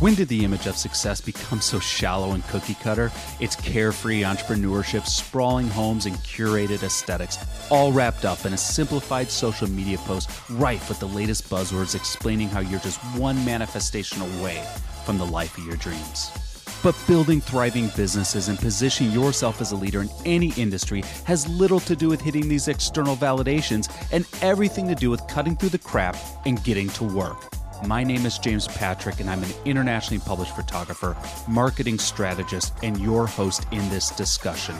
When did the image of success become so shallow and cookie cutter? It's carefree entrepreneurship, sprawling homes, and curated aesthetics, all wrapped up in a simplified social media post rife with the latest buzzwords explaining how you're just one manifestation away from the life of your dreams. But building thriving businesses and positioning yourself as a leader in any industry has little to do with hitting these external validations and everything to do with cutting through the crap and getting to work. My name is James Patrick, and I'm an internationally published photographer, marketing strategist, and your host in this discussion.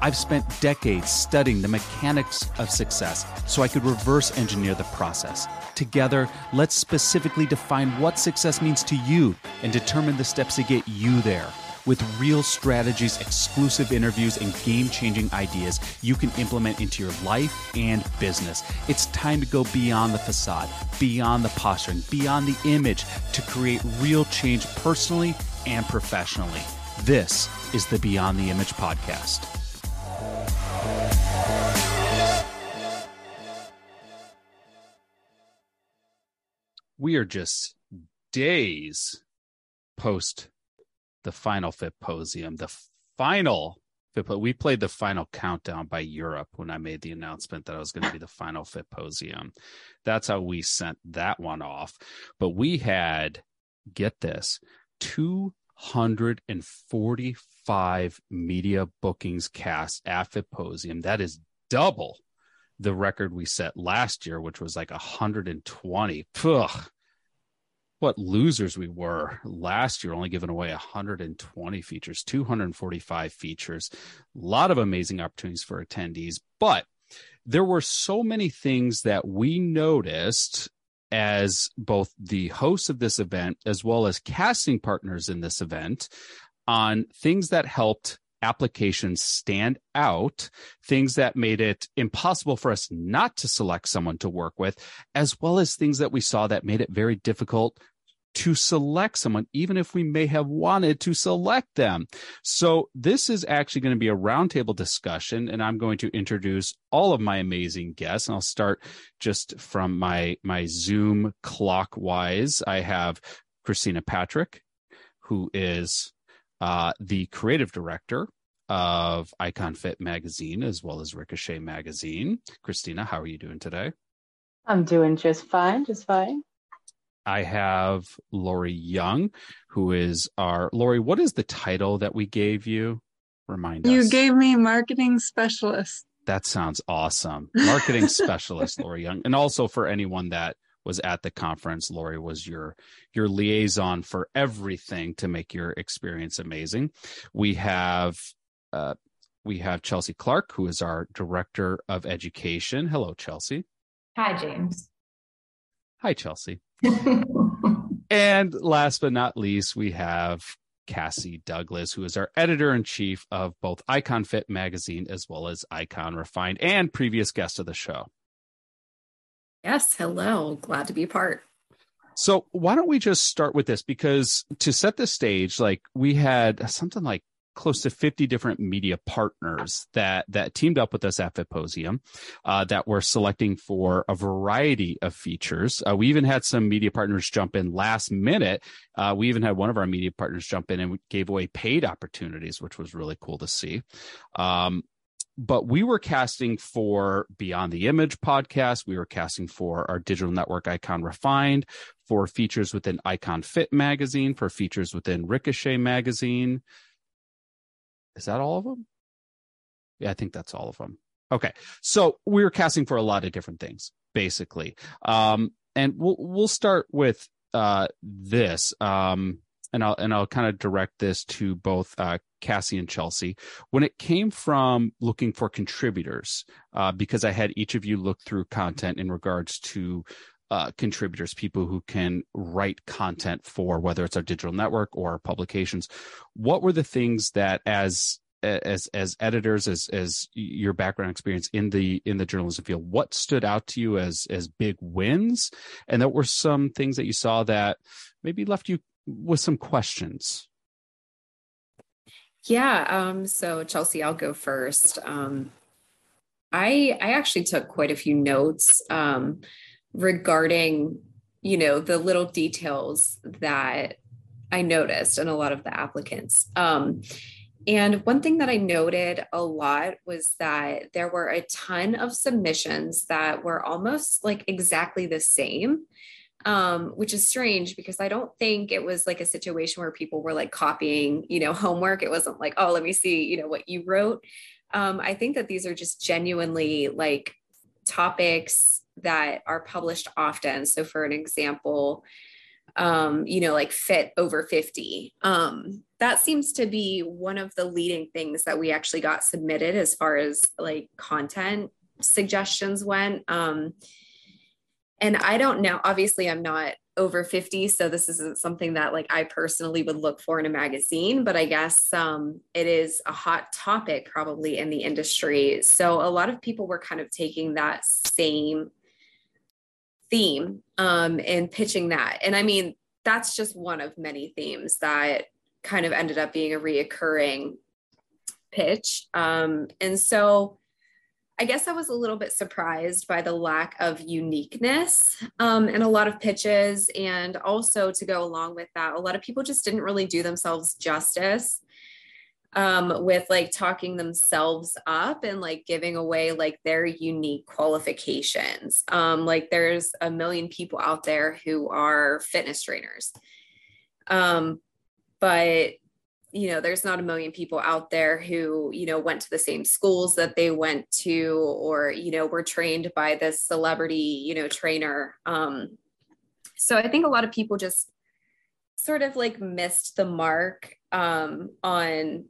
I've spent decades studying the mechanics of success so I could reverse engineer the process. Together, let's specifically define what success means to you and determine the steps to get you there with real strategies, exclusive interviews, and game changing ideas you can implement into your life and business. It's time to go beyond the facade, beyond the posturing, beyond the image to create real change personally and professionally. This is the Beyond the Image podcast. We are just days post the final Fitposium, the final we played the final countdown by Europe when I made the announcement that I was going to be the final Fitposium. That's how we sent that one off. But we had, get this, 245 media bookings cast at Fitposium. That is double the record we set last year, which was like 120. Ugh what losers we were last year, only giving away 120 features, 245 features, a lot of amazing opportunities for attendees. But there were so many things that we noticed as both the hosts of this event as well as casting partners in this event on things that helped applications stand out, things that made it impossible for us not to select someone to work with, as well as things that we saw that made it very difficult to select someone, even if we may have wanted to select them. So this is actually going to be a roundtable discussion, and I'm going to introduce all of my amazing guests. And I'll start just from my my Zoom clockwise. I have Christina Patrick, who is uh, the creative director of Icon Fit magazine as well as Ricochet magazine. Christina, how are you doing today? I'm doing just fine, just fine. I have Lori Young, who is our Lori. What is the title that we gave you? Remind you us. You gave me marketing specialist. That sounds awesome. Marketing specialist, Lori Young. And also for anyone that was at the conference, Lori was your your liaison for everything to make your experience amazing. We have uh, we have Chelsea Clark, who is our director of education. Hello, Chelsea. Hi, James. Hi, Chelsea. and last but not least, we have Cassie Douglas, who is our editor in chief of both Icon Fit magazine as well as Icon Refined and previous guest of the show. Yes, hello. Glad to be part. So, why don't we just start with this? Because to set the stage, like we had something like close to 50 different media partners that that teamed up with us at Fitposium uh, that were selecting for a variety of features. Uh, we even had some media partners jump in last minute. Uh, we even had one of our media partners jump in and gave away paid opportunities, which was really cool to see. Um, but we were casting for Beyond the Image podcast. We were casting for our digital network Icon Refined, for features within Icon Fit magazine, for features within Ricochet magazine. Is that all of them? Yeah, I think that's all of them. Okay. So we are casting for a lot of different things, basically. Um, and we'll we'll start with uh, this. Um, and I'll and I'll kind of direct this to both uh, Cassie and Chelsea. When it came from looking for contributors, uh, because I had each of you look through content in regards to uh, contributors, people who can write content for whether it's our digital network or our publications. What were the things that, as as as editors as as your background experience in the in the journalism field what stood out to you as as big wins and that were some things that you saw that maybe left you with some questions. Yeah. Um, so Chelsea, I'll go first. Um, I I actually took quite a few notes um, regarding, you know, the little details that I noticed in a lot of the applicants. Um, and one thing that I noted a lot was that there were a ton of submissions that were almost like exactly the same um, which is strange because I don't think it was like a situation where people were like copying, you know, homework. It wasn't like, oh, let me see, you know, what you wrote. Um, I think that these are just genuinely like topics that are published often. So, for an example, um, you know, like fit over 50. Um, that seems to be one of the leading things that we actually got submitted as far as like content suggestions went. Um, and I don't know, obviously, I'm not over 50 so this isn't something that like i personally would look for in a magazine but i guess um, it is a hot topic probably in the industry. So a lot of people were kind of taking that same theme um, and pitching that. And i mean that's just one of many themes that kind of ended up being a reoccurring pitch. Um, and so I guess I was a little bit surprised by the lack of uniqueness um, in a lot of pitches. And also to go along with that, a lot of people just didn't really do themselves justice um, with like talking themselves up and like giving away like their unique qualifications. Um, like there's a million people out there who are fitness trainers. Um, but you know there's not a million people out there who you know went to the same schools that they went to or you know were trained by this celebrity you know trainer. Um so i think a lot of people just sort of like missed the mark um on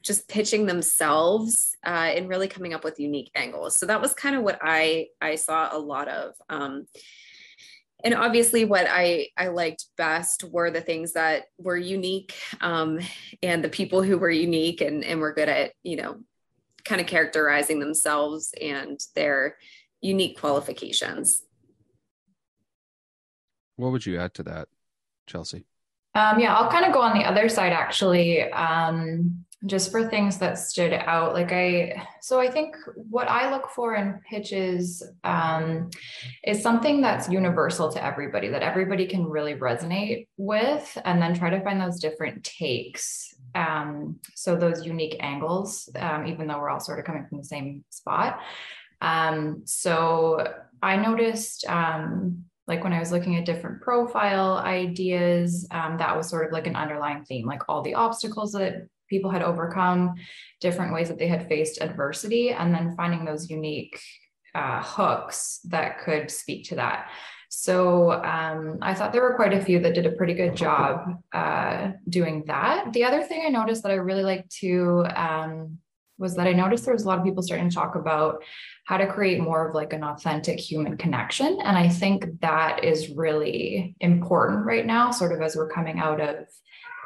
just pitching themselves uh, and really coming up with unique angles. So that was kind of what i i saw a lot of. Um and obviously what i i liked best were the things that were unique um, and the people who were unique and and were good at you know kind of characterizing themselves and their unique qualifications. What would you add to that chelsea? Um, yeah i'll kind of go on the other side actually. Um, just for things that stood out like i so i think what i look for in pitches um, is something that's universal to everybody that everybody can really resonate with and then try to find those different takes um, so those unique angles um, even though we're all sort of coming from the same spot. Um, so i noticed um, like when I was looking at different profile ideas, um, that was sort of like an underlying theme, like all the obstacles that people had overcome, different ways that they had faced adversity, and then finding those unique uh, hooks that could speak to that. So um, I thought there were quite a few that did a pretty good job uh, doing that. The other thing I noticed that I really like to um, was that I noticed there was a lot of people starting to talk about how to create more of like an authentic human connection. And I think that is really important right now, sort of as we're coming out of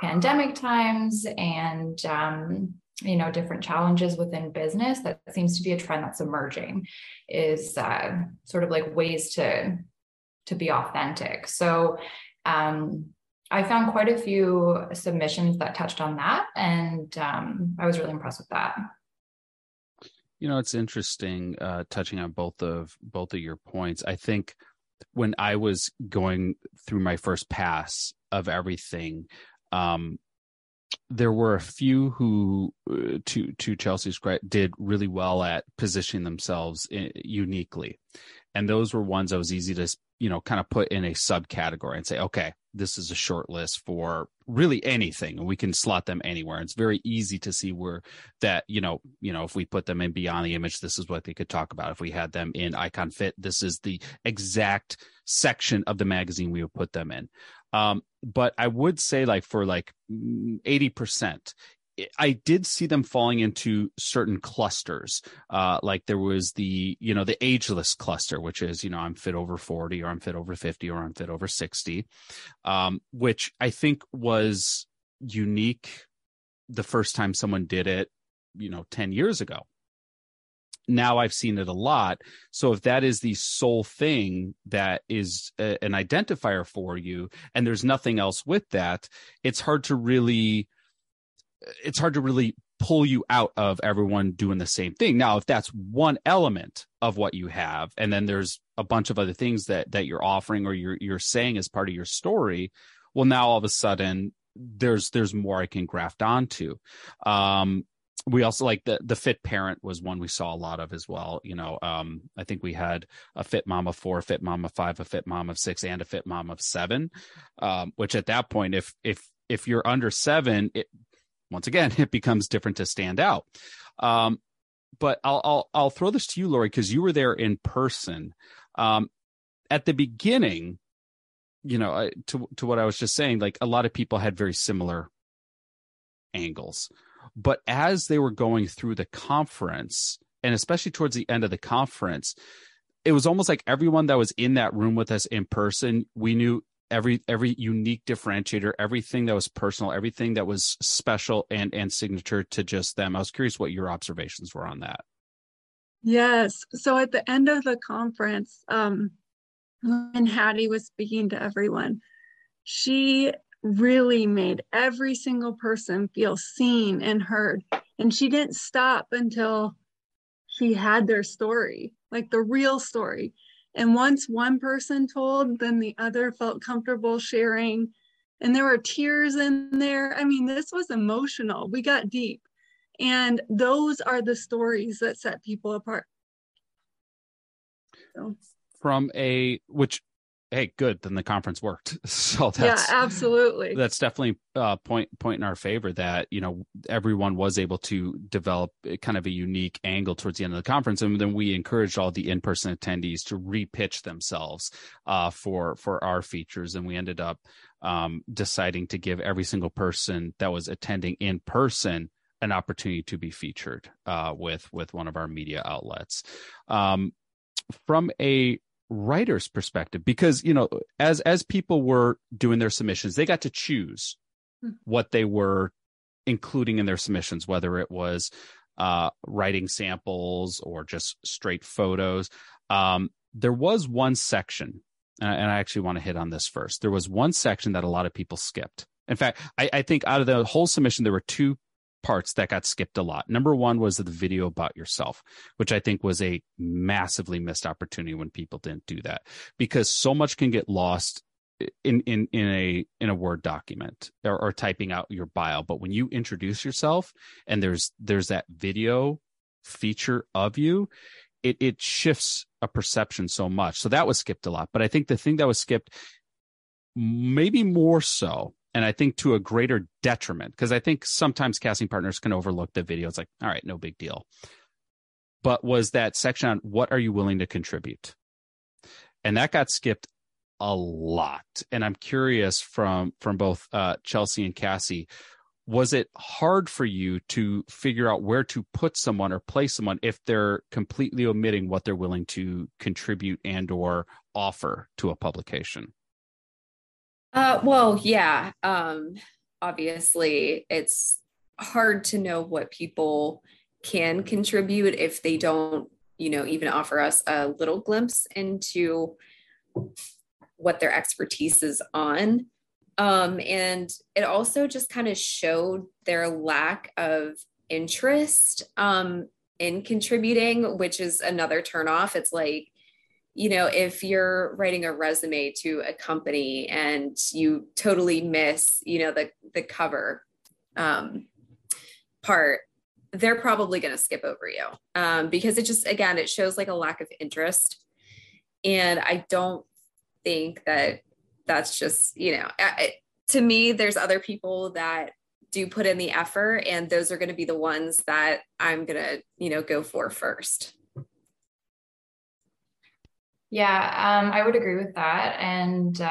pandemic times and um, you know different challenges within business that seems to be a trend that's emerging is uh, sort of like ways to to be authentic. So um, i found quite a few submissions that touched on that and um, i was really impressed with that. You know it's interesting uh, touching on both of both of your points. I think when i was going through my first pass of everything um, there were a few who, uh, to to Chelsea's credit, did really well at positioning themselves in, uniquely, and those were ones that was easy to you know kind of put in a subcategory and say, okay, this is a short list for really anything, and we can slot them anywhere. It's very easy to see where that you know you know if we put them in beyond the image, this is what they could talk about. If we had them in icon fit, this is the exact section of the magazine we would put them in. Um, but I would say like for like 80%, I did see them falling into certain clusters. Uh, like there was the, you know, the ageless cluster, which is, you know, I'm fit over 40 or I'm fit over 50 or I'm fit over 60, um, which I think was unique the first time someone did it, you know, 10 years ago. Now I've seen it a lot. So if that is the sole thing that is a, an identifier for you and there's nothing else with that, it's hard to really it's hard to really pull you out of everyone doing the same thing. Now, if that's one element of what you have, and then there's a bunch of other things that that you're offering or you're you're saying as part of your story, well, now all of a sudden there's there's more I can graft onto. Um, we also like the the fit parent was one we saw a lot of as well. You know, um, I think we had a fit mom of four, a fit mom of five, a fit mom of six, and a fit mom of seven. Um, which at that point, if if if you're under seven, it once again, it becomes different to stand out. Um, but I'll, I'll, I'll throw this to you, Lori, because you were there in person. Um, at the beginning, you know, to to what I was just saying, like a lot of people had very similar angles, but as they were going through the conference, and especially towards the end of the conference, it was almost like everyone that was in that room with us in person, we knew every every unique differentiator, everything that was personal, everything that was special and and signature to just them. I was curious what your observations were on that. Yes. So at the end of the conference, um, when Hattie was speaking to everyone, she really made every single person feel seen and heard. And she didn't stop until she had their story, like the real story. And once one person told, then the other felt comfortable sharing. And there were tears in there. I mean, this was emotional. We got deep. And those are the stories that set people apart. So. From a, which hey, good, then the conference worked. So that's yeah, absolutely. That's definitely uh, point point in our favor that you know everyone was able to develop kind of a unique angle towards the end of the conference, and then we encouraged all the in person attendees to repitch themselves uh, for for our features, and we ended up um, deciding to give every single person that was attending in person an opportunity to be featured uh, with with one of our media outlets. Um, from a writer's perspective because you know as as people were doing their submissions they got to choose hmm. what they were including in their submissions whether it was uh, writing samples or just straight photos. Um, there was one section and I, and I actually want to hit on this first. There was one section that a lot of people skipped. In fact I, I think out of the whole submission there were two parts that got skipped a lot. Number one was the video about yourself, which I think was a massively missed opportunity when people didn't do that because so much can get lost in in in a in a word document or, or typing out your bio. But when you introduce yourself and there's there's that video feature of you it it shifts a perception so much. So that was skipped a lot. But i think the thing that was skipped maybe more so and I think to a greater detriment because I think sometimes casting partners can overlook the video. It's like, all right, no big deal. But was that section on what are you willing to contribute? And that got skipped a lot. And I'm curious from from both uh, Chelsea and Cassie, was it hard for you to figure out where to put someone or place someone if they're completely omitting what they're willing to contribute and or offer to a publication? Uh, well, yeah. Um, obviously, it's hard to know what people can contribute if they don't, you know, even offer us a little glimpse into what their expertise is on. Um, and it also just kind of showed their lack of interest um, in contributing, which is another turnoff. It's like, you know, if you're writing a resume to a company and you totally miss, you know, the the cover um, part, they're probably going to skip over you um, because it just again it shows like a lack of interest, and I don't think that that's just you know I, to me there's other people that do put in the effort and those are going to be the ones that I'm going to you know go for first. Yeah, um, I would agree with that. And uh,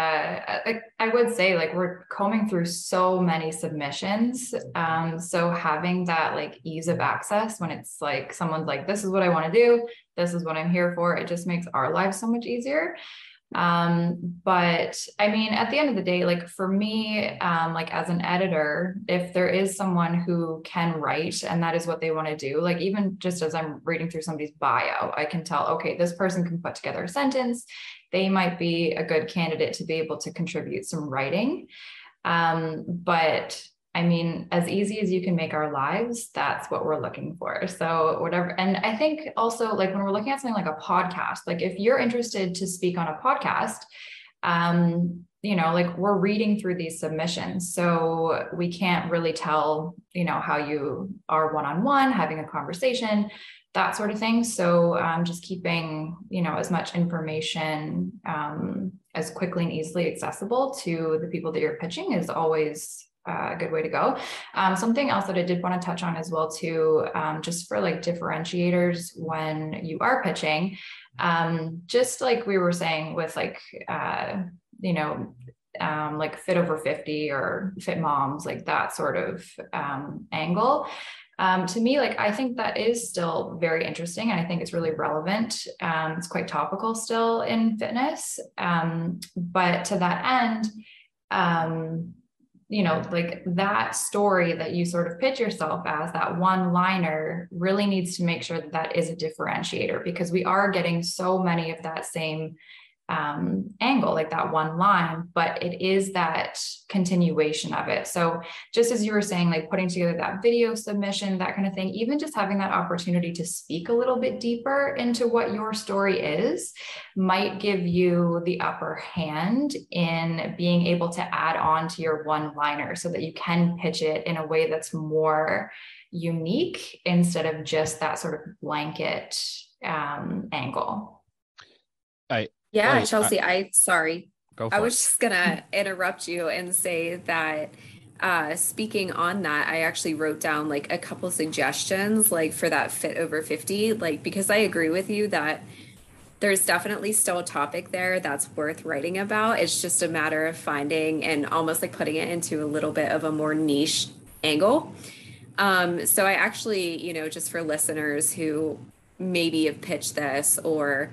I, I, would say, like, we're combing through so many submissions. Um, so having that like ease of access when it's like someone's like, this is what I want to do, this is what I'm here for, it just makes our lives so much easier. Um, but I mean, at the end of the day, like for me, um, like as an editor, if there is someone who can write and that is what they want to do, like even just as I'm reading through somebody's bio, I can tell, okay, this person can put together a sentence. They might be a good candidate to be able to contribute some writing. Um, but I mean, as easy as you can make our lives, that's what we're looking for. So, whatever. And I think also, like, when we're looking at something like a podcast, like, if you're interested to speak on a podcast, um, you know, like we're reading through these submissions. So we can't really tell, you know, how you are one on one, having a conversation, that sort of thing. So um, just keeping, you know, as much information um, as quickly and easily accessible to the people that you're pitching is always a good way to go. Um, something else that I did want to touch on as well too, um, just for like differentiators when you are pitching, um, just like we were saying with like uh, you know um, like fit over 50 or fit moms, like that sort of um, angle. Um, to me, like I think that is still very interesting, and I think it's really relevant. Um, it's quite topical still in fitness, um, but to that end, um, you know, like that story that you sort of pitch yourself as that one liner really needs to make sure that that is a differentiator because we are getting so many of that same um, angle, like that one line, but it is that continuation of it. So, just as you were saying, like putting together that video submission, that kind of thing, even just having that opportunity to speak a little bit deeper into what your story is might give you the upper hand in being able to add on to your one liner so that you can pitch it in a way that's more unique instead of just that sort of blanket um, angle. Yeah, oh, Chelsea, I, I sorry. I was it. just gonna interrupt you and say that uh, speaking on that, I actually wrote down like a couple suggestions, like for that fit over 50, like because I agree with you that there's definitely still a topic there that's worth writing about. It's just a matter of finding and almost like putting it into a little bit of a more niche angle. Um, so I actually, you know, just for listeners who maybe have pitched this or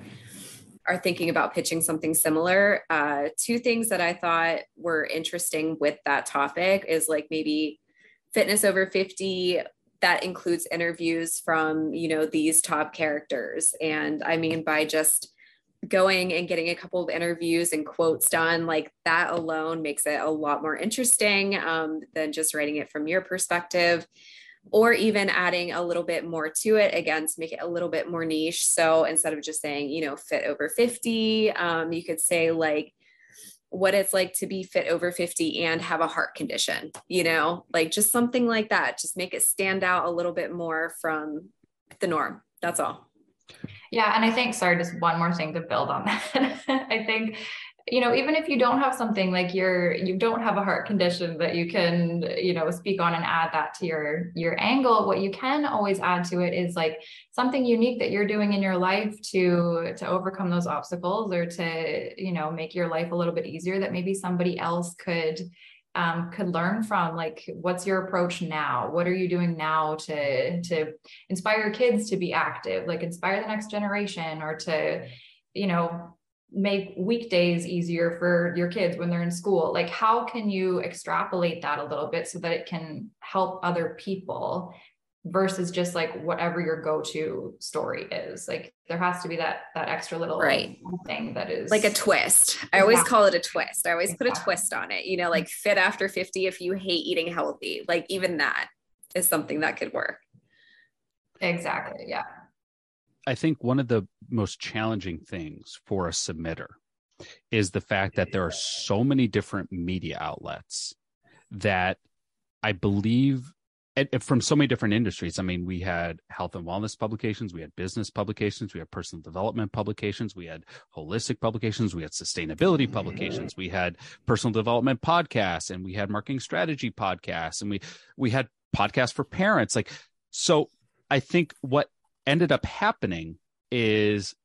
are thinking about pitching something similar, uh, two things that I thought were interesting with that topic is like maybe fitness over 50 that includes interviews from you know these top characters. And i mean by just going and getting a couple of interviews and quotes done like that alone makes it a lot more interesting um, than just writing it from your perspective or even adding a little bit more to it again to make it a little bit more niche. So instead of just saying you know fit over 50 um, you could say like what it's like to be fit over 50 and have a heart condition you know like just something like that. Just make it stand out a little bit more from the norm. That's all. Yeah and i think sorry just one more thing to build on that. I think you know even if you don't have something like you're you don't have a heart condition that you can you know speak on and add that to your your angle what you can always add to it is like something unique that you're doing in your life to to overcome those obstacles or to you know make your life a little bit easier that maybe somebody else could um, could learn from. Like what's your approach now? What are you doing now to to inspire kids to be active? Like inspire the next generation or to you know make weekdays easier for your kids when they're in school? Like how can you extrapolate that a little bit so that it can help other people versus just like whatever your go-to story is? Like there has to be that that extra little right. thing that is like a twist. I always call it a twist. I always put a twist on it you know like fit after 50 if you hate eating healthy. Like even that is something that could work. Exactly yeah I think one of the most challenging things for a submitter is the fact that there are so many different media outlets that I believe from so many different industries. I mean, we had health and wellness publications, we had business publications, we had personal development publications, we had holistic publications, we had sustainability publications, we had personal development podcasts, and we had marketing strategy podcasts, and we we had podcasts for parents. Like, so I think what ended up happening is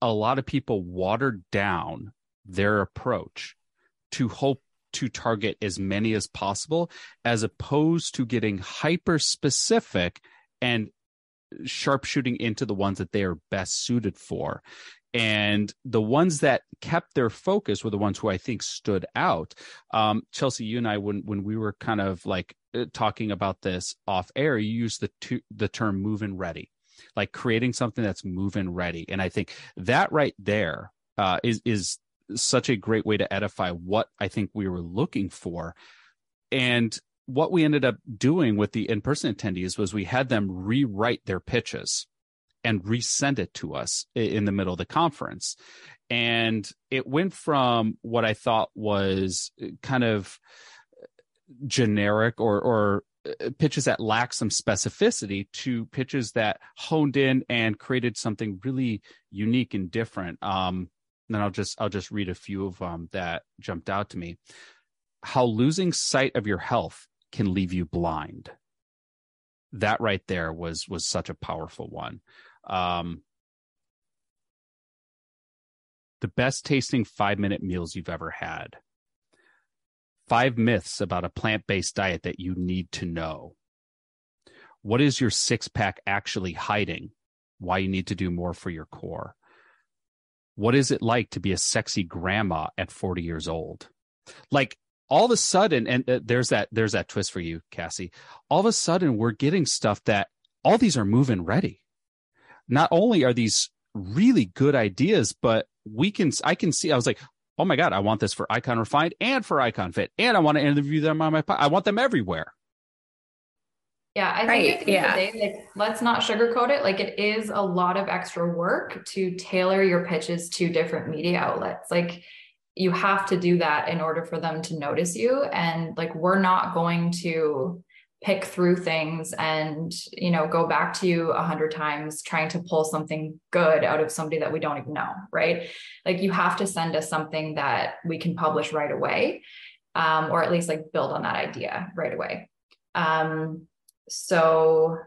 a lot of people watered down their approach to hope to target as many as possible, as opposed to getting hyper specific and sharpshooting into the ones that they are best suited for. And the ones that kept their focus were the ones who I think stood out. Um, Chelsea, you and I, when when we were kind of like uh, talking about this off air, you used the the term "move and ready," like creating something that's move and ready. And I think that right there uh, is is such a great way to edify what I think we were looking for. And what we ended up doing with the in-person attendees was we had them rewrite their pitches and resend it to us in the middle of the conference. And it went from what I thought was kind of generic or, or uh, pitches that lack some specificity to pitches that honed in and created something really unique and different. Um, and I'll just I'll just read a few of them that jumped out to me. How losing sight of your health can leave you blind. That right there was was such a powerful one. Um, the best tasting five minute meals you've ever had. Five myths about a plant based diet that you need to know. What is your six pack actually hiding? Why you need to do more for your core what is it like to be a sexy grandma at 40 years old? Like all of a sudden, and uh, there's that there's that twist for you, Cassie. All of a sudden, we're getting stuff that all these are moving ready. Not only are these really good ideas, but we can I can see. I was like, oh my god, I want this for Icon Refined and for Icon Fit, and I want to interview them on my. Podcast. I want them everywhere. Yeah, I right. think at the yeah. Day, like, let's not sugarcoat it. Like it is a lot of extra work to tailor your pitches to different media outlets. Like you have to do that in order for them to notice you. And like we're not going to pick through things and you know go back to you a hundred times trying to pull something good out of somebody that we don't even know right? Like you have to send us something that we can publish right away um, or at least like build on that idea right away. Um, so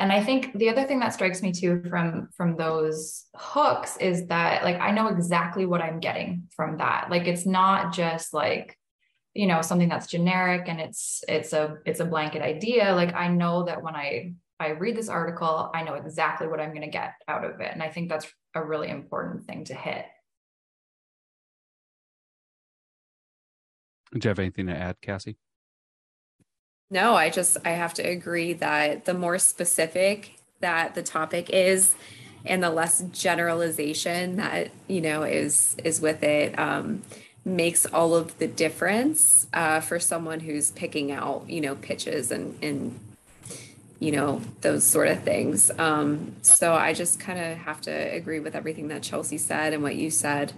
and i think the other thing that strikes me too from from those hooks is that like i know exactly what i'm getting from that. Like it's not just like you know something that's generic and it's it's a it's a blanket idea like i know that when i i read this article i know exactly what i'm going to get out of it and i think that's a really important thing to hit. Do you have anything to add cassie? No, I just I have to agree that the more specific that the topic is and the less generalization that, you know, is is with it um makes all of the difference uh, for someone who's picking out, you know, pitches and and you know those sort of things. Um, so I just kind of have to agree with everything that Chelsea said and what you said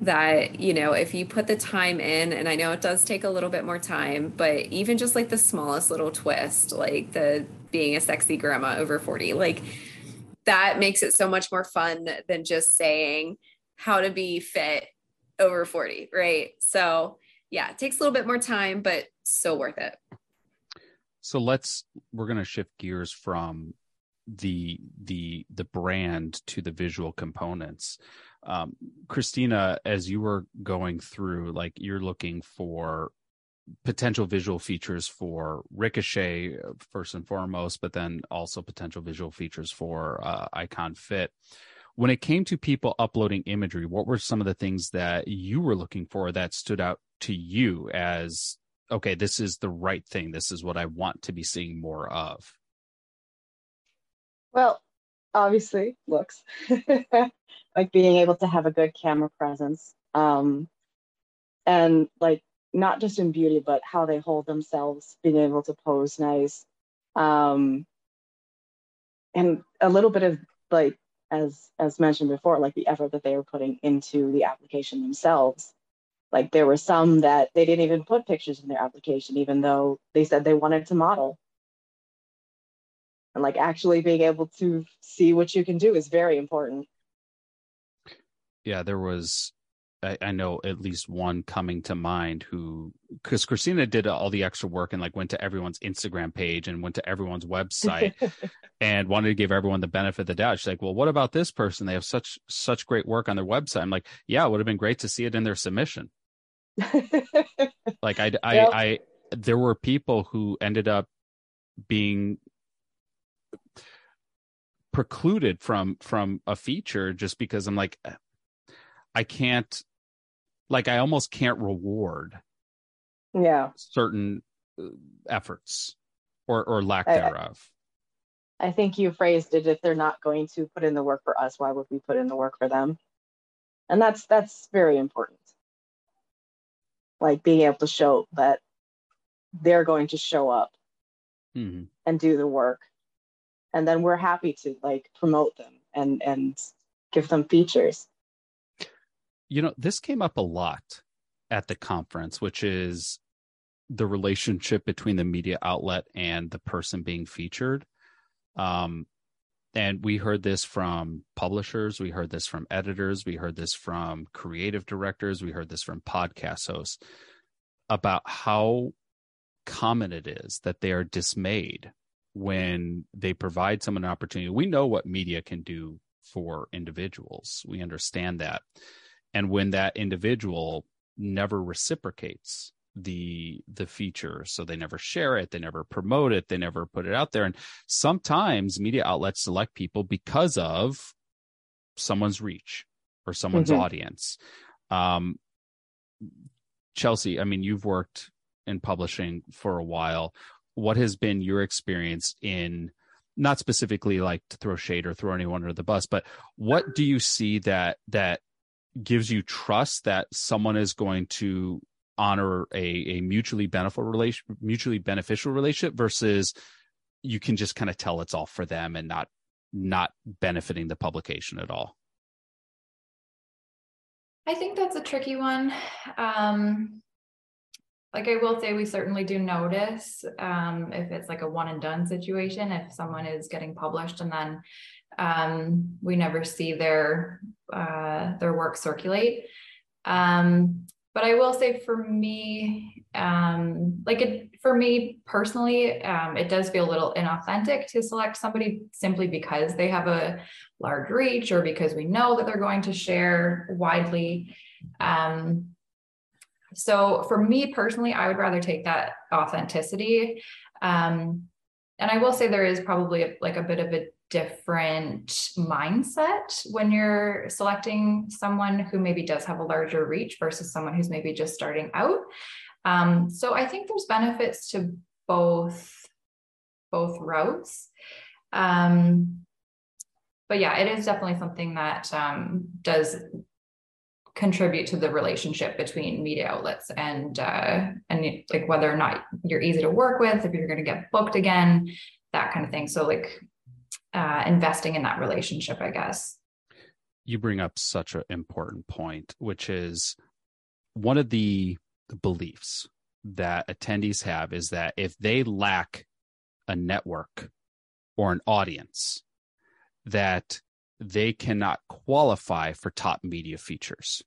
that you know if you put the time in and i know it does take a little bit more time but even just like the smallest little twist like the being a sexy grandma over 40 like that makes it so much more fun than just saying how to be fit over 40 right? So yeah it takes a little bit more time but so worth it. So let's we're going to shift gears from the the the brand to the visual components. Um, Christina, as you were going through, like you're looking for potential visual features for Ricochet first and foremost, but then also potential visual features for uh, Icon Fit. When it came to people uploading imagery, what were some of the things that you were looking for that stood out to you as okay, this is the right thing. This is what I want to be seeing more of. Well, obviously, looks. like being able to have a good camera presence um, and like not just in beauty but how they hold themselves being able to pose nice um, and a little bit of like as as mentioned before like the effort that they were putting into the application themselves. Like there were some that they didn't even put pictures in their application even though they said they wanted to model. And like actually being able to see what you can do is very important. Yeah, there was I, I know at least one coming to mind who because Christina did all the extra work and like went to everyone's Instagram page and went to everyone's website and wanted to give everyone the benefit of the doubt. She's like, well, what about this person? They have such such great work on their website. I'm like, yeah, it would have been great to see it in their submission. like I, I, yep. I, there were people who ended up being precluded from from a feature just because I'm like I can't like I almost can't reward yeah certain uh, efforts or or lack thereof. I, I think you phrased it if they're not going to put in the work for us, why would we put in the work for them? And that's that's very important. Like being able to show that they're going to show up mm-hmm. and do the work and then we're happy to like promote them and and give them features you know this came up a lot at the conference which is the relationship between the media outlet and the person being featured um and we heard this from publishers we heard this from editors we heard this from creative directors we heard this from podcast hosts about how common it is that they are dismayed when they provide someone an opportunity. We know what media can do for individuals. We understand that. And when that individual never reciprocates the the feature so they never share it they never promote it they never put it out there. And sometimes media outlets select people because of someone's reach or someone's mm-hmm. audience. Um chelsea i mean you've worked in publishing for a while. What has been your experience in not specifically like to throw shade or throw anyone under the bus but what do you see that that gives you trust that someone is going to honor a, a mutually beneficial mutually beneficial relationship versus you can just kind of tell it's all for them and not not benefiting the publication at all. I think that's a tricky one. Um like I will say, we certainly do notice um, if it's like a one and done situation, if someone is getting published and then um, we never see their uh, their work circulate. Um, but I will say, for me, um, like it for me personally, um, it does feel a little inauthentic to select somebody simply because they have a large reach or because we know that they're going to share widely. Um, so for me personally, I would rather take that authenticity. Um, and I will say there is probably a, like a bit of a different mindset when you're selecting someone who maybe does have a larger reach versus someone who's maybe just starting out. Um, so I think there's benefits to both both routes. Um, but yeah, it is definitely something that um, does contribute to the relationship between media outlets and uh, and like whether or not you're easy to work with, if you're going to get booked again, that kind of thing. So like uh, investing in that relationship, I guess. You bring up such an important point, which is one of the beliefs that attendees have is that if they lack a network or an audience, that they cannot qualify for top media features.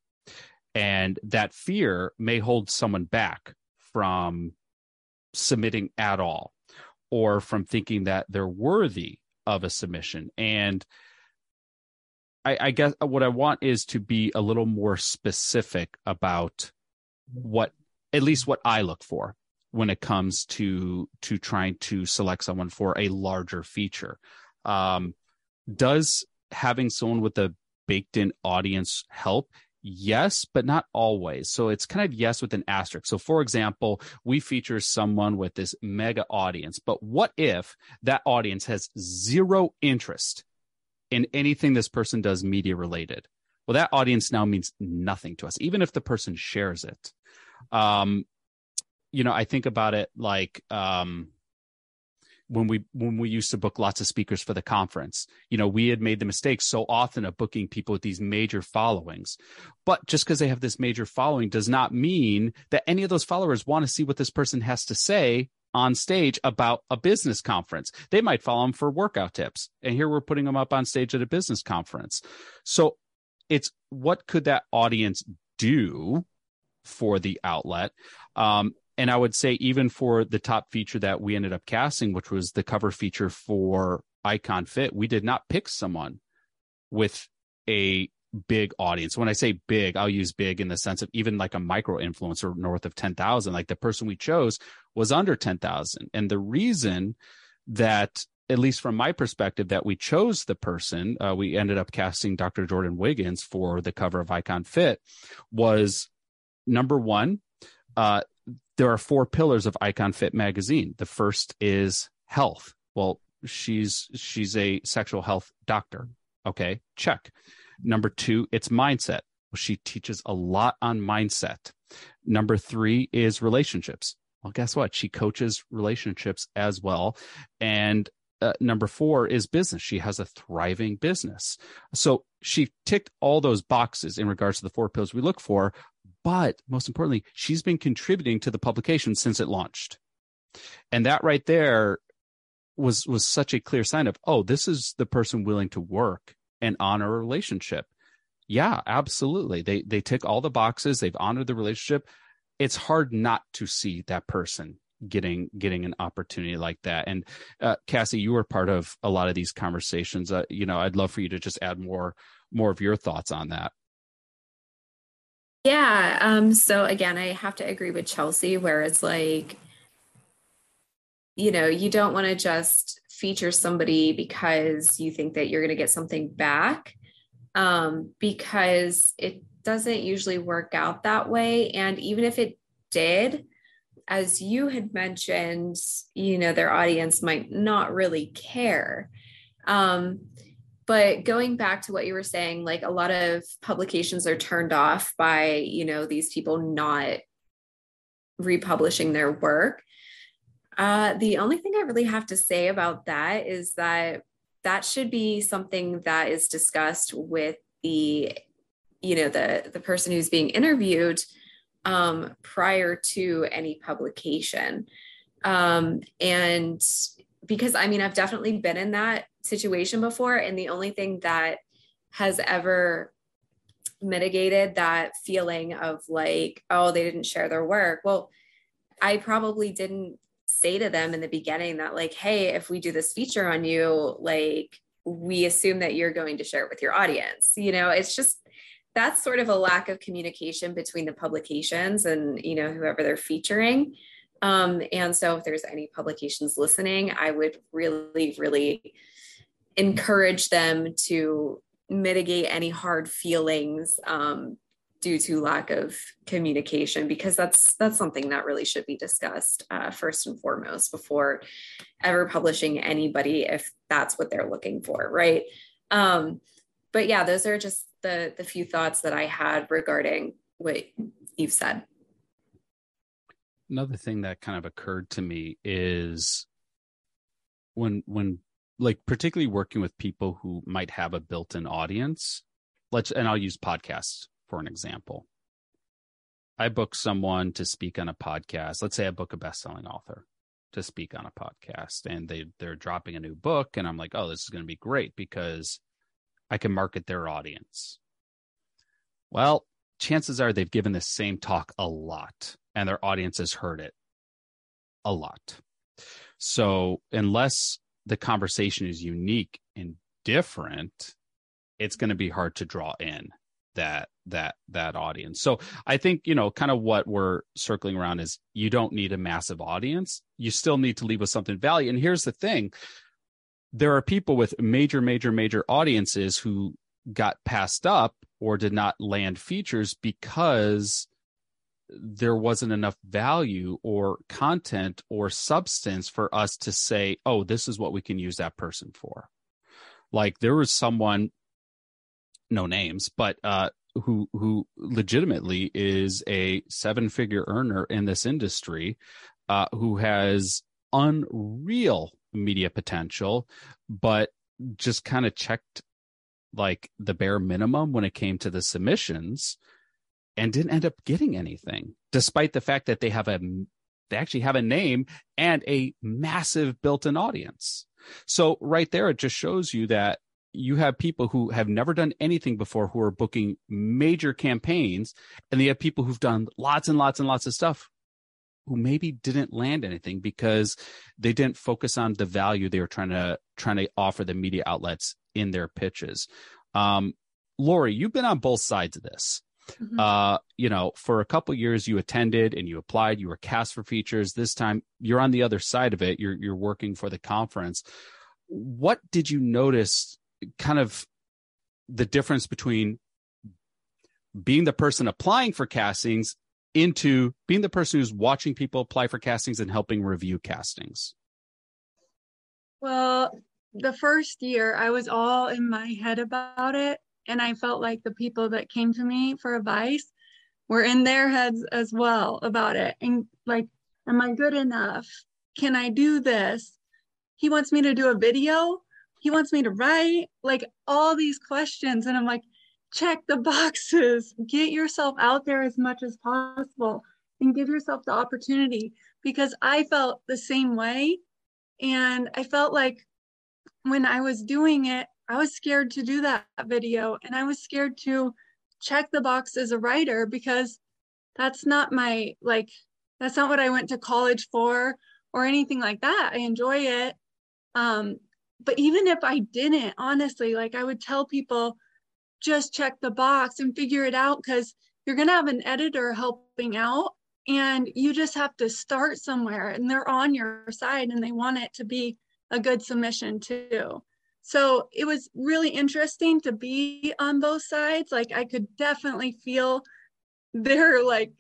And that fear may hold someone back from submitting at all or from thinking that they're worthy of a submission. And I, I guess what I want is to be a little more specific about what, at least what I look for when it comes to to trying to select someone for a larger feature. Um, does having someone with a baked in audience help? Yes, but not always. So it's kind of yes with an asterisk. So, for example, we feature someone with this mega audience, but what if that audience has zero interest in anything this person does media related? Well, that audience now means nothing to us, even if the person shares it. Um, you know, I think about it like, um, when we when we used to book lots of speakers for the conference. You know we had made the mistake so often of booking people with these major followings. But just because they have this major following does not mean that any of those followers want to see what this person has to say on stage about a business conference. They might follow them for workout tips. And here we're putting them up on stage at a business conference. So it's what could that audience do for the outlet. Um, and I would say even for the top feature that we ended up casting, which was the cover feature for Icon Fit, we did not pick someone with a big audience. When I say big, I'll use big in the sense of even like a micro influencer north of 10,000. Like the person we chose was under 10,000. And the reason that, at least from my perspective, that we chose the person, uh, we ended up casting Dr. Jordan Wiggins for the cover of Icon Fit was number one, uh, there are four pillars of Icon Fit magazine. The first is health. Well, she's she's a sexual health doctor. Okay, check. Number two, it's mindset. Well, She teaches a lot on mindset. Number three is relationships. Well, guess what? She coaches relationships as well. And uh, number four is business. She has a thriving business. So she ticked all those boxes in regards to the four pillars we look for. But most importantly, she's been contributing to the publication since it launched. And that right there was was such a clear sign of, oh, this is the person willing to work and honor a relationship. Yeah, absolutely. They they tick all the boxes. They've honored the relationship. It's hard not to see that person getting getting an opportunity like that. And uh, Cassie, you were part of a lot of these conversations. Uh, you know, I'd love for you to just add more more of your thoughts on that. Yeah. Um, so again, I have to agree with Chelsea, where it's like, you know, you don't want to just feature somebody because you think that you're going to get something back um, because it doesn't usually work out that way. And even if it did, as you had mentioned, you know, their audience might not really care. Um, but going back to what you were saying, like a lot of publications are turned off by, you know, these people not republishing their work. Uh, the only thing I really have to say about that is that that should be something that is discussed with the, you know, the the person who's being interviewed um, prior to any publication. Um, and because I mean, I've definitely been in that situation before, and the only thing that has ever mitigated that feeling of like, oh, they didn't share their work. Well, I probably didn't say to them in the beginning that like hey if we do this feature on you like we assume that you're going to share it with your audience you know it's just that's sort of a lack of communication between the publications and you know whoever they're featuring um, and so if there's any publications listening i would really really encourage them to mitigate any hard feelings um, due to lack of communication because that's that's something that really should be discussed uh, first and foremost before ever publishing anybody if that's what they're looking for right? Um, but yeah those are just the the few thoughts that i had regarding what you've said. Another thing that kind of occurred to me is when when like particularly working with people who might have a built-in audience let's and i'll use podcasts for an example. I book someone to speak on a podcast. Let's say I book a best-selling author to speak on a podcast and they they're dropping a new book and I'm like, "Oh, this is going to be great because I can market their audience." Well, chances are they've given the same talk a lot and their audience has heard it a lot. So, unless the conversation is unique and different, it's going to be hard to draw in that that that audience. So I think, you know, kind of what we're circling around is you don't need a massive audience. You still need to leave with something value. And here's the thing. There are people with major major major audiences who got passed up or did not land features because there wasn't enough value or content or substance for us to say, oh, this is what we can use that person for. Like there was someone no names, but uh, who who legitimately is a seven figure earner in this industry, uh, who has unreal media potential, but just kind of checked like the bare minimum when it came to the submissions and didn't end up getting anything despite the fact that they have a they actually have a name and a massive built-in audience so right there it just shows you that you have people who have never done anything before who are booking major campaigns, and they have people who've done lots and lots and lots of stuff who maybe didn't land anything because they didn't focus on the value they were trying to trying to offer the media outlets in their pitches. Um, Lori, you've been on both sides of this. Mm-hmm. Uh, you know, for a couple years you attended and you applied, you were cast for features. This time you're on the other side of it. You're you're working for the conference. What did you notice kind of the difference between being the person applying for castings into being the person who's watching people apply for castings and helping review castings? Well, the first year I was all in my head about it. And I felt like the people that came to me for advice were in their heads as well about it. And like, am I good enough? Can I do this? He wants me to do a video. He wants me to write, like all these questions. And I'm like, check the boxes, get yourself out there as much as possible and give yourself the opportunity because I felt the same way. And I felt like when I was doing it, I was scared to do that video and I was scared to check the box as a writer because that's not my like that's not what I went to college for or anything like that. I enjoy it. Um, but even if I didn't, honestly, like I would tell people just check the box and figure it out because you're going to have an editor helping out and you just have to start somewhere and they're on your side and they want it to be a good submission too. So it was really interesting to be on both sides. Like I could definitely feel their like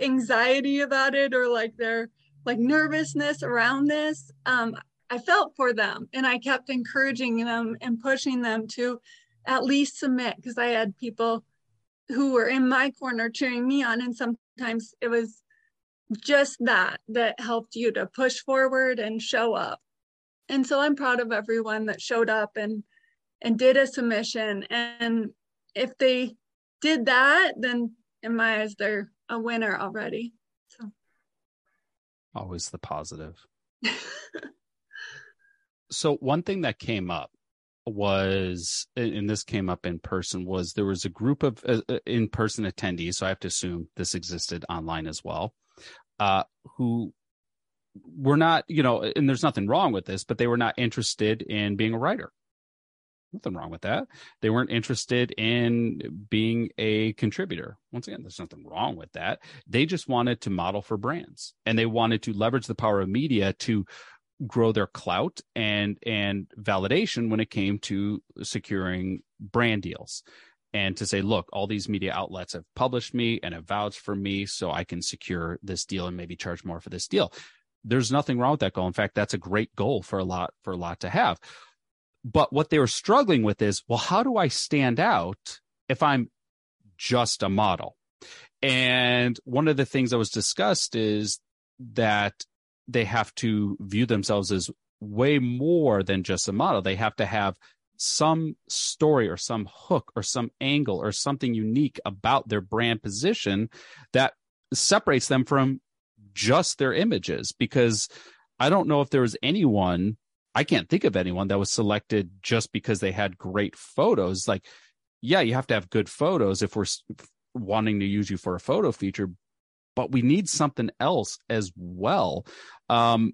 anxiety about it or like their like nervousness around this. Um, I felt for them and I kept encouraging them and pushing them to at least submit because I had people who were in my corner cheering me on. And sometimes it was just that that helped you to push forward and show up. And so I'm proud of everyone that showed up and and did a submission. And if they did that, then in my eyes, they're a winner already. So always the positive. so one thing that came up was and this came up in person was there was a group of uh, uh in-person attendees so i have to assume this existed online as well uh, who were not you know and there's nothing wrong with this but they were not interested in being a writer. Nothing wrong with that. They weren't interested in being a contributor. Once again there's nothing wrong with that. They just wanted to model for brands and they wanted to leverage the power of media to grow their clout and and validation when it came to securing brand deals and to say look all these media outlets have published me and have vouched for me so i can secure this deal and maybe charge more for this deal there's nothing wrong with that goal. In fact that's a great goal for a lot for a lot to have. But what they were struggling with is well how do i stand out if i'm just a model? And one of the things that was discussed is that they have to view themselves as way more than just a model. They have to have some story or some hook or some angle or something unique about their brand position that separates them from just their images. Because I don't know if there was anyone, I can't think of anyone that was selected just because they had great photos. Like, yeah, you have to have good photos if we're wanting to use you for a photo feature, but we need something else as well. Um,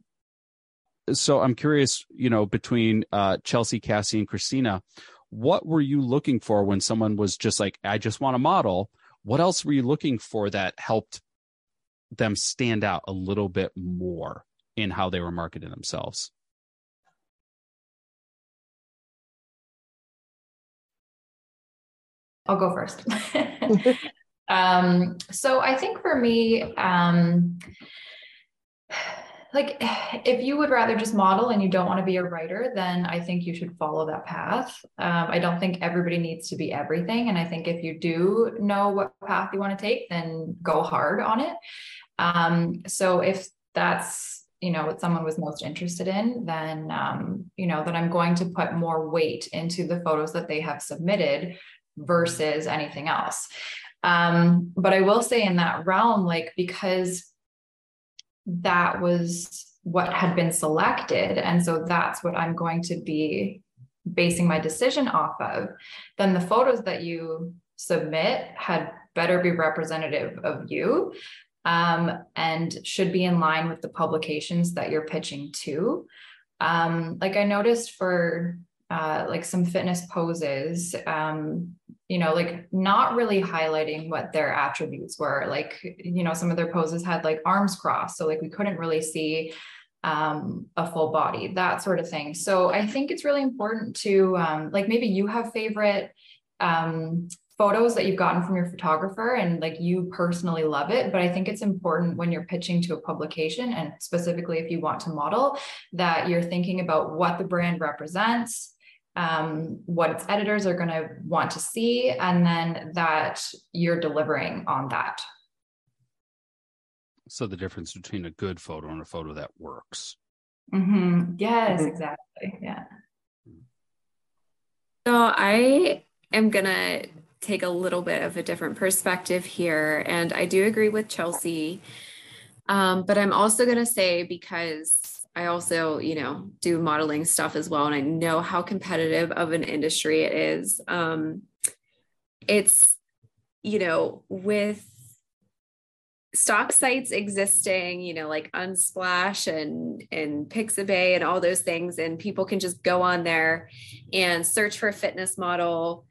so I'm curious, you know, between uh, Chelsea, Cassie, and Christina, what were you looking for when someone was just like, I just want a model? What else were you looking for that helped them stand out a little bit more in how they were marketing themselves? I'll go first. Um, so I think for me, um, like if you would rather just model and you don't want to be a writer, then I think you should follow that path. Um, I don't think everybody needs to be everything. And I think if you do know what path you want to take, then go hard on it. Um, so if that's you know what someone was most interested in then um, you know that i'm going to put more weight into the photos that they have submitted versus anything else um, but I will say in that realm, like, because that was what had been selected. And so that's what I'm going to be basing my decision off of, then the photos that you submit had better be representative of you um, and should be in line with the publications that you're pitching to. Um, like I noticed for uh, like some fitness poses, um, you know, like not really highlighting what their attributes were. Like, you know, some of their poses had like arms crossed. So, like, we couldn't really see um, a full body, that sort of thing. So, I think it's really important to, um, like, maybe you have favorite um, photos that you've gotten from your photographer and like you personally love it but i think it's important when you're pitching to a publication and specifically if you want to model that you're thinking about what the brand represents um, what its editors are going to want to see and then that you're delivering on that. So the difference between a good photo and a photo that works. Mm-hmm. yes mm-hmm. exactly. Yeah. So i am gonna take a little bit of a different perspective here. And I do agree with Chelsea. Um, but I'm also going to say, because I also, you know, do modeling stuff as well, and I know how competitive of an industry it is. Um, it's, you know, with stock sites existing, you know, like Unsplash and and Pixabay and all those things, and people can just go on there and search for a fitness model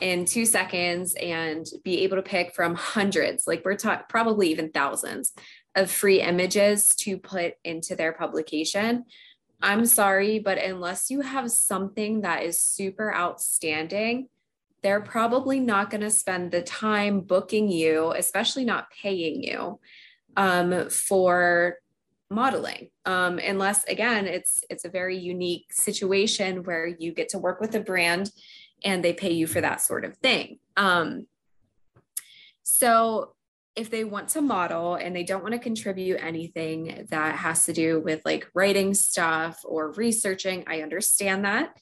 in two seconds and be able to pick from hundreds, like we're talking probably even thousands of free images to put into their publication. I'm sorry, but unless you have something that is super outstanding, they're probably not going to spend the time booking you, especially not paying you um, for modeling um, unless again it's it's a very unique situation where you get to work with a brand and they pay you for that sort of thing. Um, so if they want to model and they don't want to contribute anything that has to do with like writing stuff or researching, I understand that.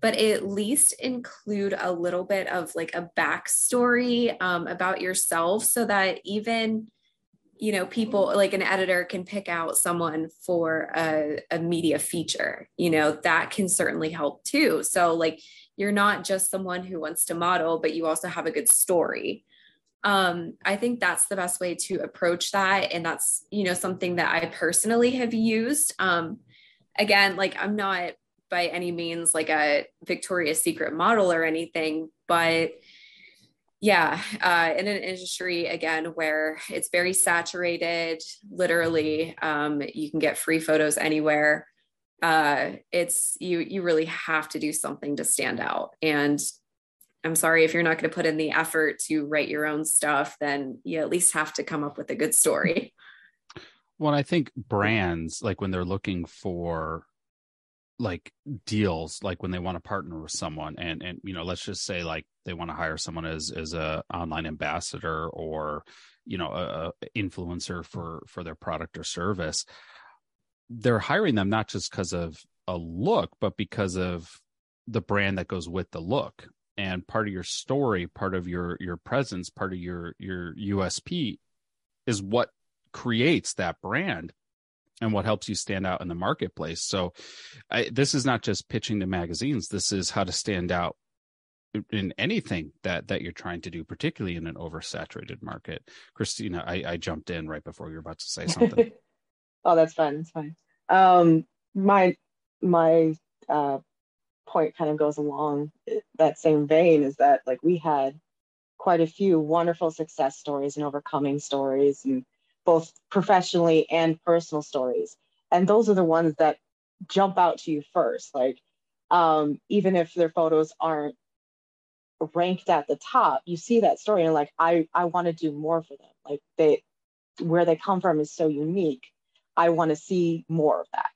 But at least include a little bit of like a backstory um, about yourself so that even you know people like an editor can pick out someone for a, a media feature you know that can certainly help too so like you're not just someone who wants to model, but you also have a good story. Um, I think that's the best way to approach that. And that's, you know, something that I personally have used. Um, again, like I'm not by any means like a Victoria's Secret model or anything, but yeah, uh, in an industry again where it's very saturated, literally, um, you can get free photos anywhere uh, it's you you really have to do something to stand out. And i'm sorry if you're not going to put in the effort to write your own stuff then you at least have to come up with a good story. Well i think brands like when they're looking for like deals like when they want to partner with someone and and you know let's just say like they want to hire someone as as a online ambassador or you know a, a influencer for for their product or service they're hiring them not just because of a look, but because of the brand that goes with the look. And part of your story, part of your your presence, part of your your USP is what creates that brand and what helps you stand out in the marketplace. So I, this is not just pitching to magazines. This is how to stand out in anything that that you're trying to do, particularly in an oversaturated market. Christina, I, I jumped in right before you were about to say something. Oh, that's fine. That's fine. Um, my my uh, point kind of goes along that same vein is that like we had quite a few wonderful success stories and overcoming stories and both professionally and personal stories and those are the ones that jump out to you first like um, even if their photos aren't ranked at the top you see that story and like i i want to do more for them like they where they come from is so unique I want to see more of that.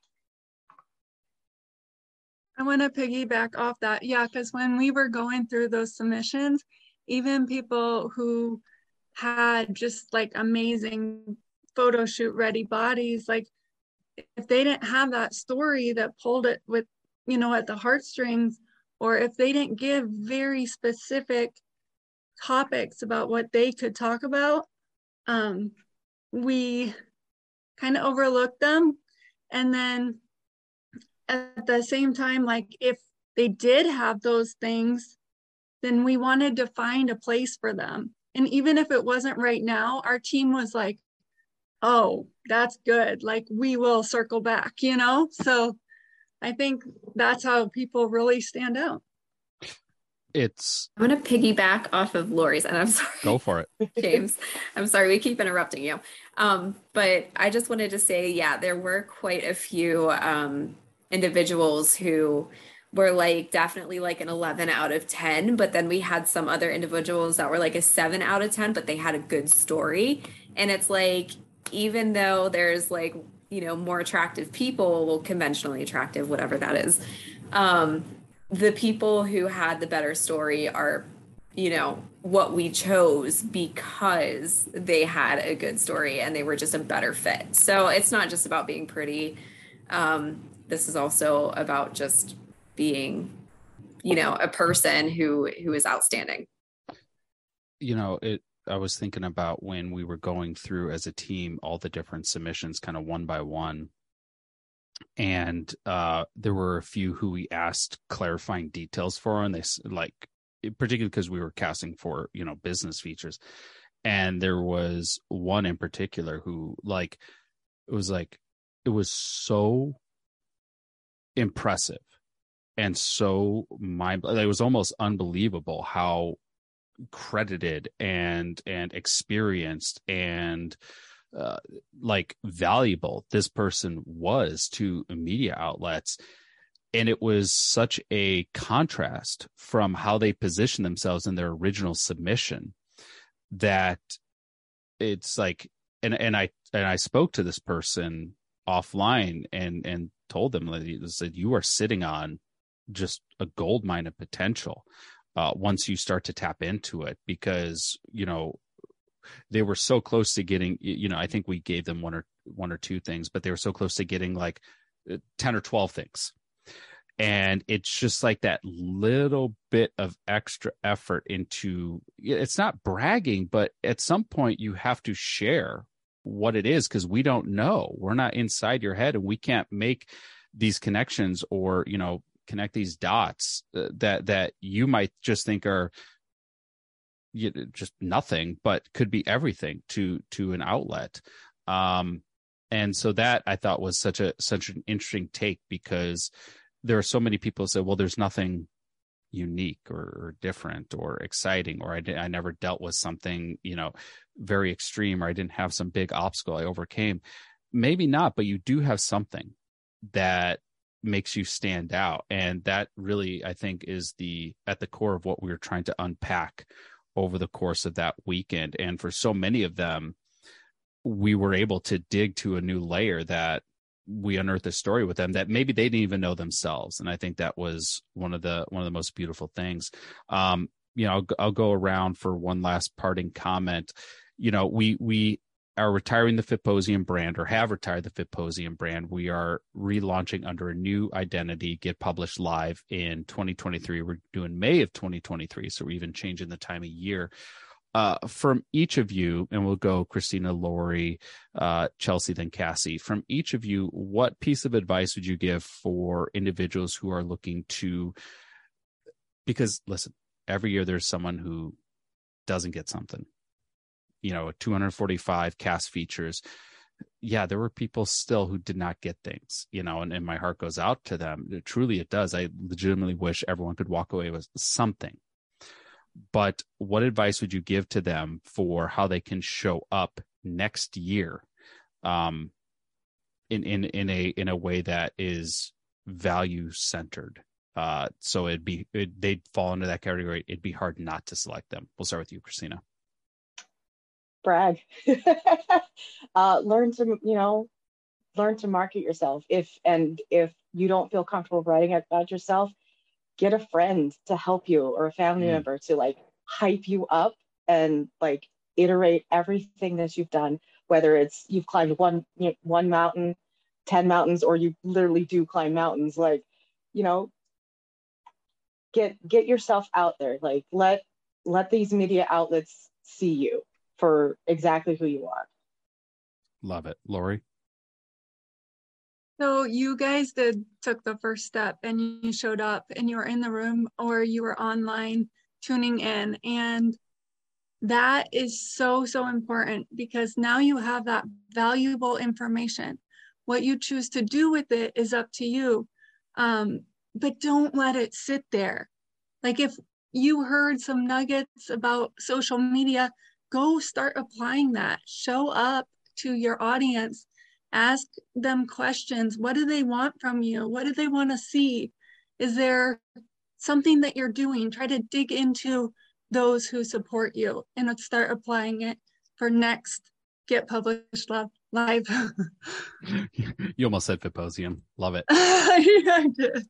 I want to piggyback off that. Yeah, because when we were going through those submissions, even people who had just like amazing photo shoot ready bodies, like if they didn't have that story that pulled it with, you know, at the heartstrings, or if they didn't give very specific topics about what they could talk about, um, we kind of overlook them. And then at the same time, like if they did have those things, then we wanted to find a place for them. And even if it wasn't right now, our team was like, oh, that's good. Like we will circle back, you know? So I think that's how people really stand out. It's I'm gonna piggyback off of Lori's, and I'm sorry. Go for it. James. I'm sorry we keep interrupting you. Um, but I just wanted to say, yeah, there were quite a few um individuals who were like definitely like an 11 out of 10 but then we had some other individuals that were like a 7 out of 10 but they had a good story and it's like even though there's like you know more attractive people well conventionally attractive whatever that is um the people who had the better story are you know what we chose because they had a good story and they were just a better fit. So it's not just about being pretty. Um this is also about just being you know a person who who is outstanding. You know it i was thinking about when we were going through as a team all the different submissions kind of one by one and uh there were a few who we asked clarifying details for and they like particularly because we were casting for you know business features. And there was one in particular who like it was like it was so impressive and so mind it was almost unbelievable how credited and and experienced and uh, like valuable. This person was to media outlets and it was such a contrast from how they positioned themselves in their original submission that it's like and and I and I spoke to this person offline and and told them that said you are sitting on just a gold mine of potential uh, once you start to tap into it because you know they were so close to getting you know i think we gave them one or one or two things but they were so close to getting like uh, 10 or 12 things. And it's just like that little bit of extra effort into it's not bragging but at some point you have to share what it is because we don't know. We're not inside your head and we can't make these connections or you know connect these dots uh, that that you might just think are you know, just nothing but could be everything to to an outlet. Um and so that i thought was such a such an interesting take because there are so many people say well there's nothing unique or, or different or exciting or I, I never dealt with something you know very extreme or i didn't have some big obstacle i overcame. Maybe not but you do have something that makes you stand out. And that really i think is the at the core of what we are trying to unpack over the course of that weekend. And for so many of them we were able to dig to a new layer that we unearthed a story with them that maybe they didn't even know themselves. And i think that was one of the one of the most beautiful things. Um you know I'll, I'll go around for one last parting comment. You know we we are retiring the Fitposium brand or have retired the Fitposium brand. We are relaunching under a new identity, get published live in 2023. We're doing May of 2023. So we're even changing the time of year. Uh, from each of you, and we'll go Christina, Lori, uh, Chelsea, then Cassie. From each of you, what piece of advice would you give for individuals who are looking to? Because listen, every year there's someone who doesn't get something you know 245 cast features yeah there were people still who did not get things you know and, and my heart goes out to them. It, truly it does. I legitimately wish everyone could walk away with something. But what advice would you give to them for how they can show up next year um in in in a in a way that is value centered uh so it'd be it, they'd fall into that category. It'd be hard not to select them. We'll start with you christina brag. Uh, learn to you know learn to market yourself. If and if you don't feel comfortable writing about yourself get a friend to help you or a family mm. member to like hype you up and like iterate everything that you've done. Whether it's you've climbed one you know, one mountain 10 mountains or you literally do climb mountains like you know get get yourself out there. Like let let these media outlets see you for exactly who you are. Love it. Lori? So you guys did took the first step and you showed up and you were in the room or you were online tuning in and that is so so important because now you have that valuable information what you choose to do with it is up to you um, but don't let it sit there like if you heard some nuggets about social media go start applying that show up to your audience ask them questions what do they want from you what do they want to see is there something that you're doing try to dig into those who support you and start applying it for next get published Love live you almost said Fitposium. Love it. yeah, I did.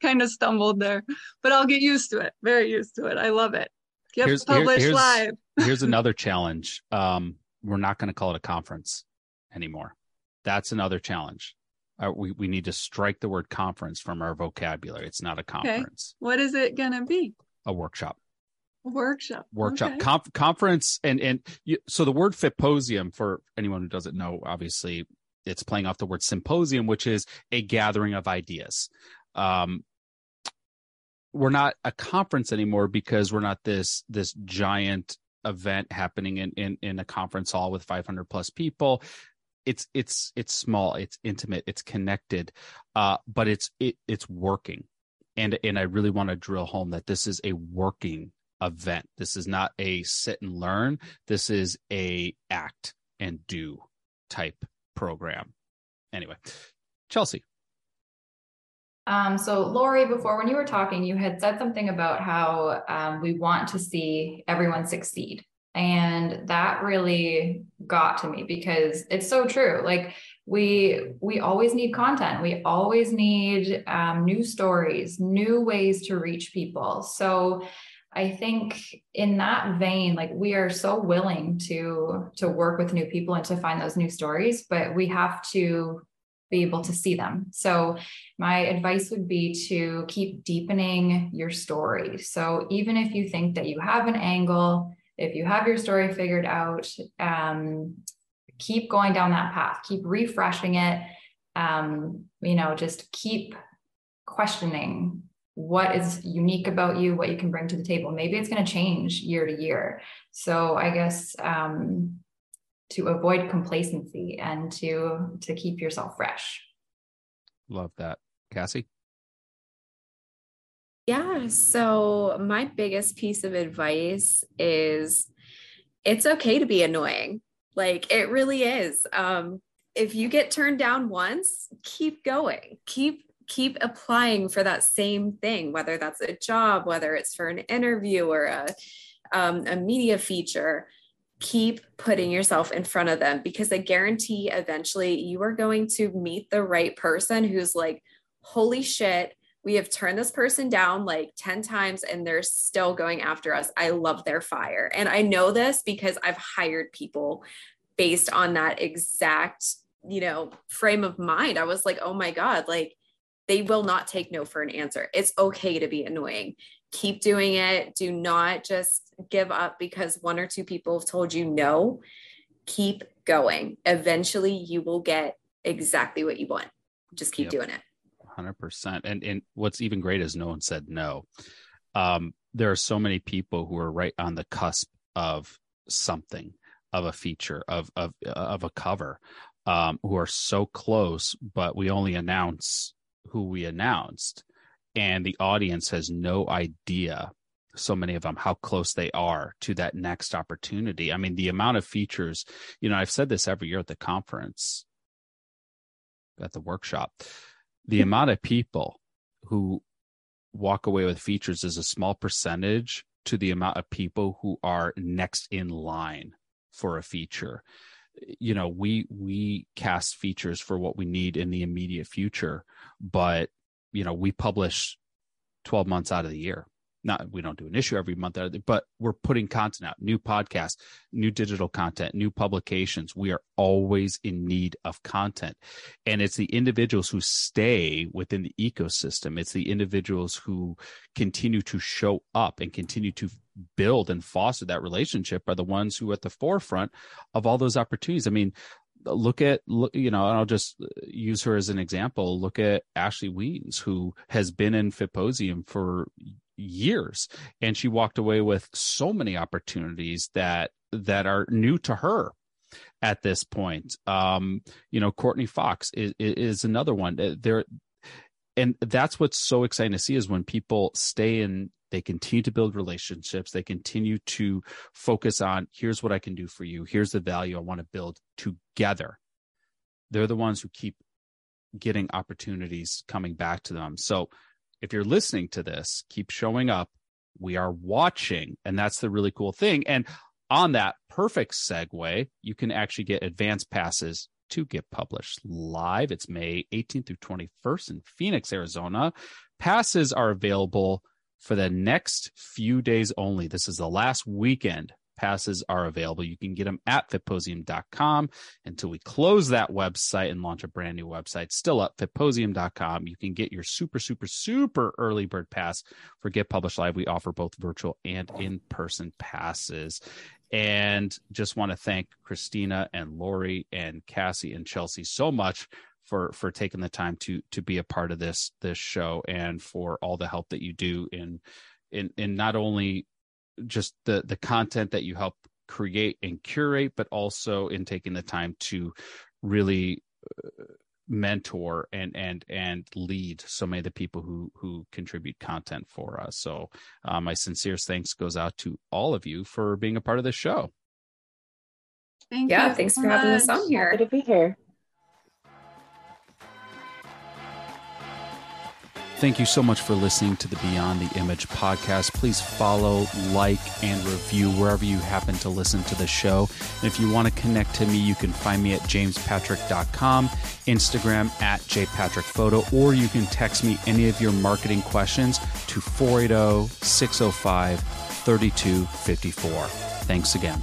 Kind of stumbled there, but I'll get used to it. Very used to it. I love it. Get here's, published here, here's, live. here's another challenge. Um, we're not going to call it a conference anymore. That's another challenge. Uh, we, we need to strike the word conference from our vocabulary. It's not a conference. Okay. What is it going to be? A workshop workshop workshop okay. Conf- conference and and you, so the word fitposium for anyone who doesn't know obviously it's playing off the word symposium which is a gathering of ideas um we're not a conference anymore because we're not this this giant event happening in in, in a conference hall with 500 plus people it's it's it's small it's intimate it's connected uh but it's it it's working and and i really want to drill home that this is a working event. This is not a sit and learn. This is a act and do type program. Anyway, Chelsea. Um, so Lori, before when you were talking, you had said something about how um, we want to see everyone succeed. And that really got to me because it's so true. Like we we always need content. We always need um, new stories, new ways to reach people. So I think in that vein, like we are so willing to to work with new people and to find those new stories, but we have to be able to see them. So my advice would be to keep deepening your story. So even if you think that you have an angle, if you have your story figured out, um, keep going down that path, keep refreshing it. Um, you know, just keep questioning what is unique about you, what you can bring to the table. Maybe it's going to change year to year. So I guess um, to avoid complacency and to to keep yourself fresh. Love that, Cassie. Yeah. So my biggest piece of advice is it's okay to be annoying. Like it really is. Um, if you get turned down once, keep going. Keep keep applying for that same thing, whether that's a job, whether it's for an interview or a, um, a media feature. Keep putting yourself in front of them because I guarantee eventually you are going to meet the right person who's like, holy shit, we have turned this person down like 10 times and they're still going after us. I love their fire. And I know this because I've hired people based on that exact, you know, frame of mind. I was like, oh my God, like they will not take no for an answer. It's okay to be annoying. Keep doing it. Do not just give up because one or two people have told you no. Keep going. Eventually, you will get exactly what you want. Just keep yep. doing it. 100%. And and what's even great is no one said no. Um, there are so many people who are right on the cusp of something, of a feature, of of of a cover, um, who are so close, but we only announce who we announced, and the audience has no idea so many of them how close they are to that next opportunity. I mean, the amount of features, you know, I've said this every year at the conference, at the workshop, the amount of people who walk away with features is a small percentage to the amount of people who are next in line for a feature you know we we cast features for what we need in the immediate future but you know we publish 12 months out of the year. Not we don't do an issue every month uh, but we're putting content out new podcasts new digital content new publications. We are always in need of content. And it's the individuals who stay within the ecosystem. It's the individuals who continue to show up and continue to build and foster that relationship are the ones who are at the forefront of all those opportunities. I mean look at look you know i'll just use her as an example. Look at ashley weens who has been in fitposium for years and she walked away with so many opportunities that that are new to her at this point. Um you know courtney fox is, is another one. There and that's what's so exciting to see is when people stay in they continue to build relationships. They continue to focus on here's what i can do for you. Here's the value i want to build together. They're the ones who keep getting opportunities coming back to them. So if you're listening to this keep showing up. We are watching and that's the really cool thing. And on that perfect segue you can actually get advance passes to get published live. It's may 18th through 21st in phoenix arizona. Passes are available for the next few days only. This is the last weekend passes are available. You can get them at fitposium.com until we close that website and launch a brand new website. Still up fitposium.com. You can get your super, super, super early bird pass for Get Published Live. We offer both virtual and in person passes. And just want to thank Christina and Lori and Cassie and Chelsea so much for for taking the time to to be a part of this this show and for all the help that you do in in in not only just the the content that you help create and curate but also in taking the time to really uh, mentor and and and lead so many of the people who who contribute content for us. So uh, my sincerest thanks goes out to all of you for being a part of this show. Thank yeah thanks so for much. having us on here. Happy to be here Thank you so much for listening to the Beyond the Image podcast. Please follow, like, and review wherever you happen to listen to the show. And if you want to connect to me, you can find me at jamespatrick.com, Instagram at jpatrickphoto, or you can text me any of your marketing questions to 480 605 3254. Thanks again.